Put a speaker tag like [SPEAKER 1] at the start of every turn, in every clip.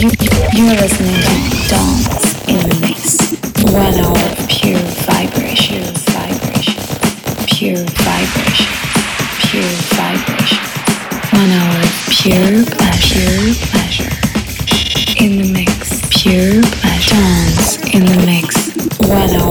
[SPEAKER 1] You're listening to Dance in the Mix.
[SPEAKER 2] One hour of pure vibration, vibration, pure vibration, pure vibration. One hour pure pleasure, pleasure. In the mix, pure pleasure. Dance in the mix. One hour.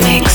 [SPEAKER 2] Mix.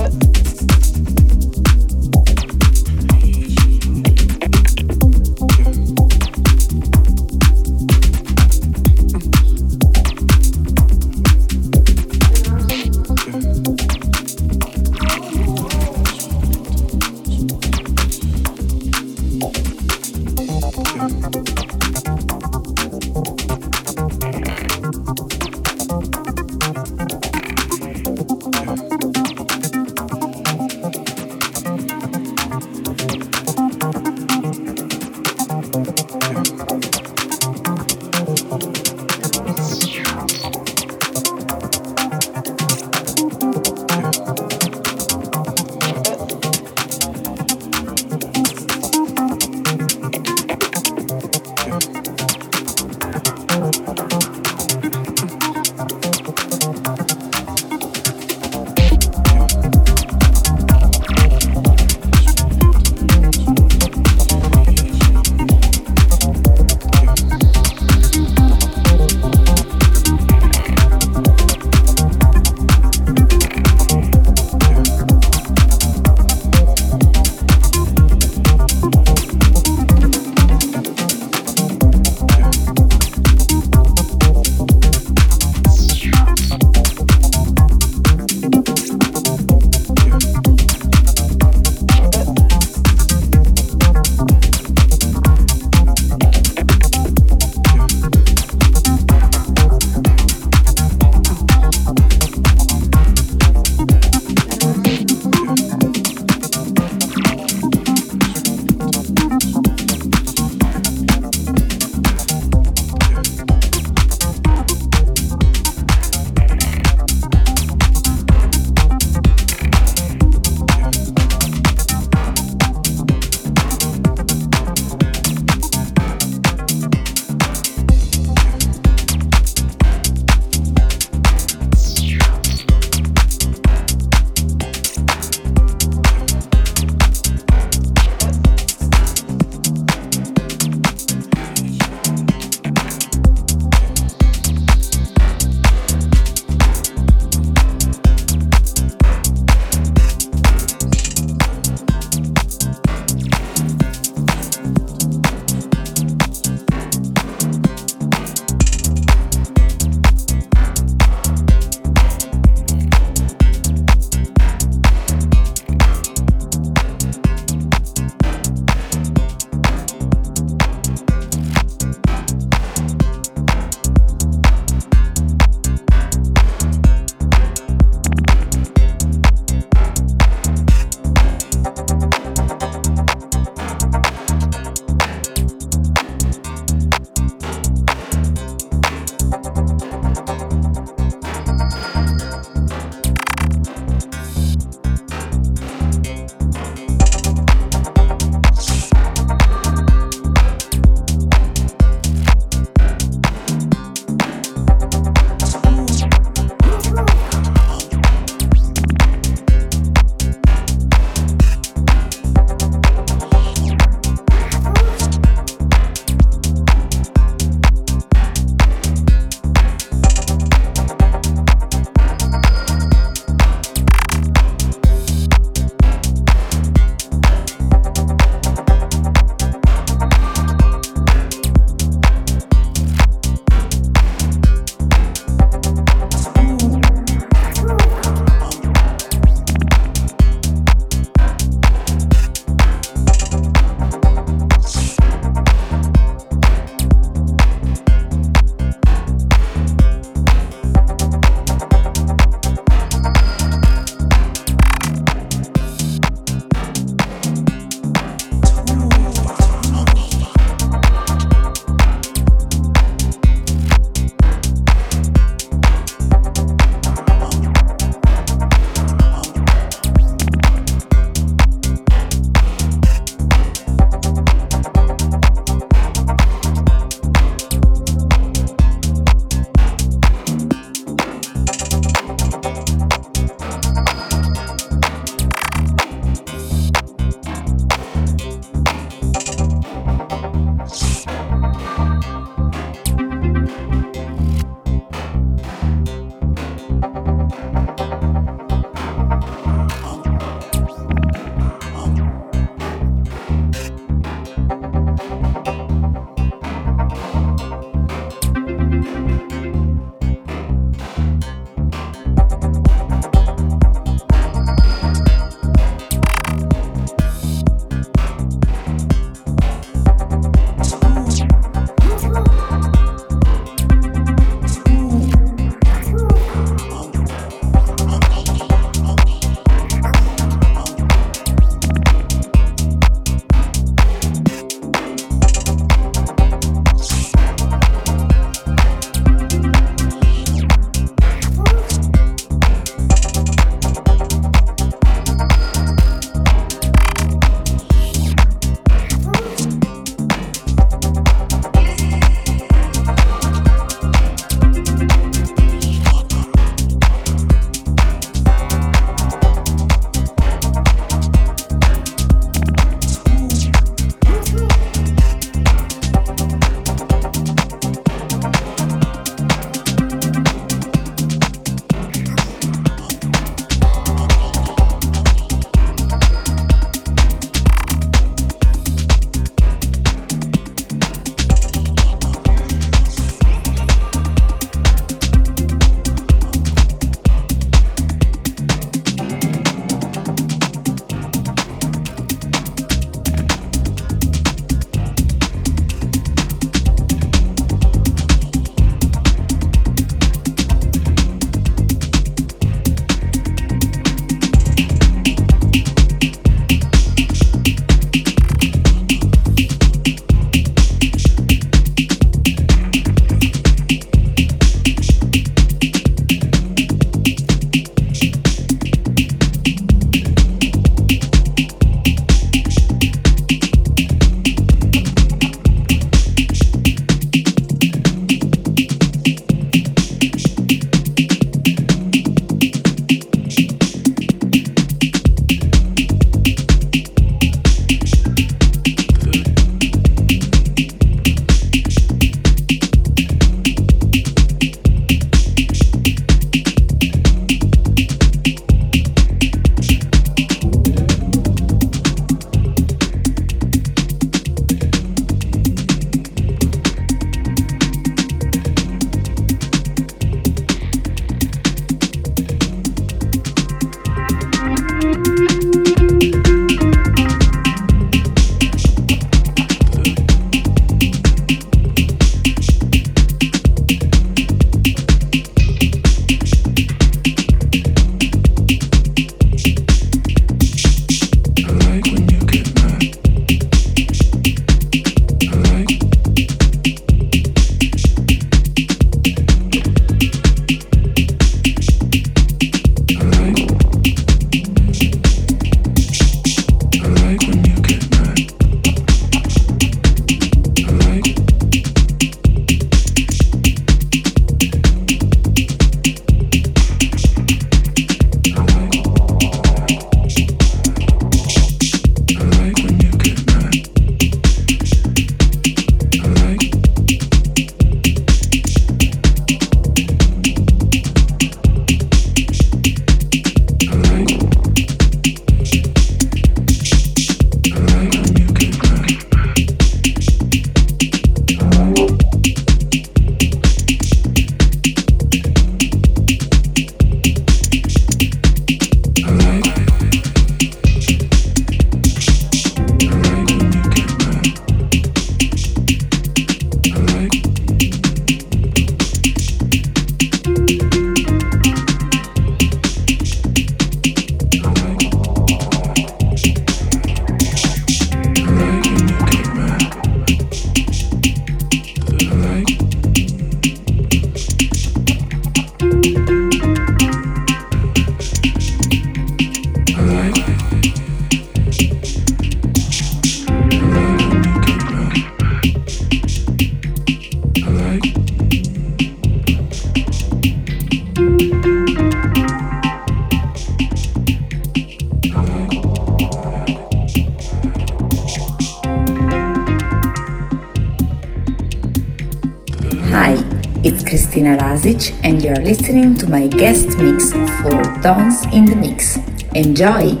[SPEAKER 2] My guest mix for Dance in the Mix. Enjoy!